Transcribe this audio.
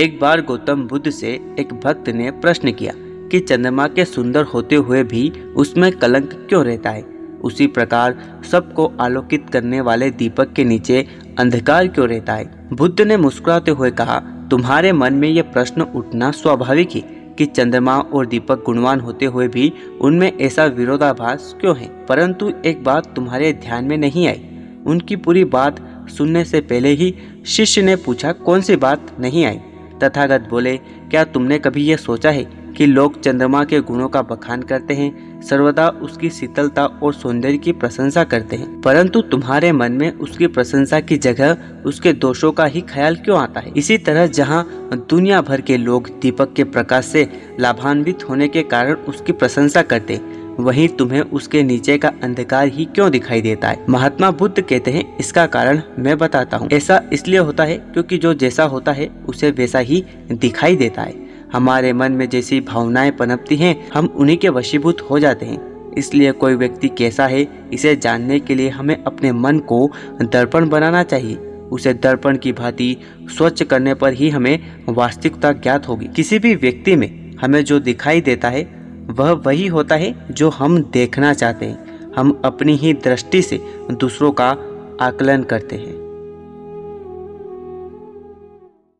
एक बार गौतम बुद्ध से एक भक्त ने प्रश्न किया कि चंद्रमा के सुंदर होते हुए भी उसमें कलंक क्यों रहता है? उसी प्रकार सबको आलोकित करने वाले दीपक के नीचे अंधकार क्यों रहता है? बुद्ध ने मुस्कुराते हुए कहा, तुम्हारे मन में यह प्रश्न उठना स्वाभाविक है कि चंद्रमा और दीपक गुणवान होते हुए भी उनमें ऐसा विरोधाभास क्यों है? परंतु एक बात तुम्हारे ध्यान में नहीं आई। उनकी पूरी बात सुनने से पहले ही शिष्य ने पूछा, कौन सी बात नहीं आई? तथागत बोले, क्या तुमने कभी यह सोचा है कि लोग चंद्रमा के गुणों का बखान करते हैं, सर्वदा उसकी शीतलता और सौंदर्य की प्रशंसा करते हैं? परंतु तुम्हारे मन में उसकी प्रशंसा की जगह, उसके दोषों का ही ख्याल क्यों आता है? इसी तरह जहाँ दुनिया भर के लोग दीपक के प्रकाश से लाभान्वित होने के कारण उसकी प्रशंसा करते वहीं तुम्हें उसके नीचे का अंधकार ही क्यों दिखाई देता है? महात्मा बुद्ध कहते हैं, इसका कारण मैं बताता हूँ। ऐसा इसलिए होता है क्योंकि जो जैसा होता है, उसे वैसा ही दिखाई देता है। हमारे मन में जैसी भावनाएँ पनपती हैं, हम उन्हीं के वशीभूत हो जाते हैं। इसलिए कोई व्यक्ति कैसा है, इसे जानने के लिए हमें अपने मन को दर्पण बनाना चाहिए। उसे दर्पण की भांति स्वच्छ करने पर ही हमें वास्तविकता ज्ञात होगी। किसी भी व्यक्ति में हमें जो दिखाई देता है वह वही होता है जो हम देखना चाहते हैं। हम अपनी ही दृष्टि से दूसरों का आकलन करते हैं।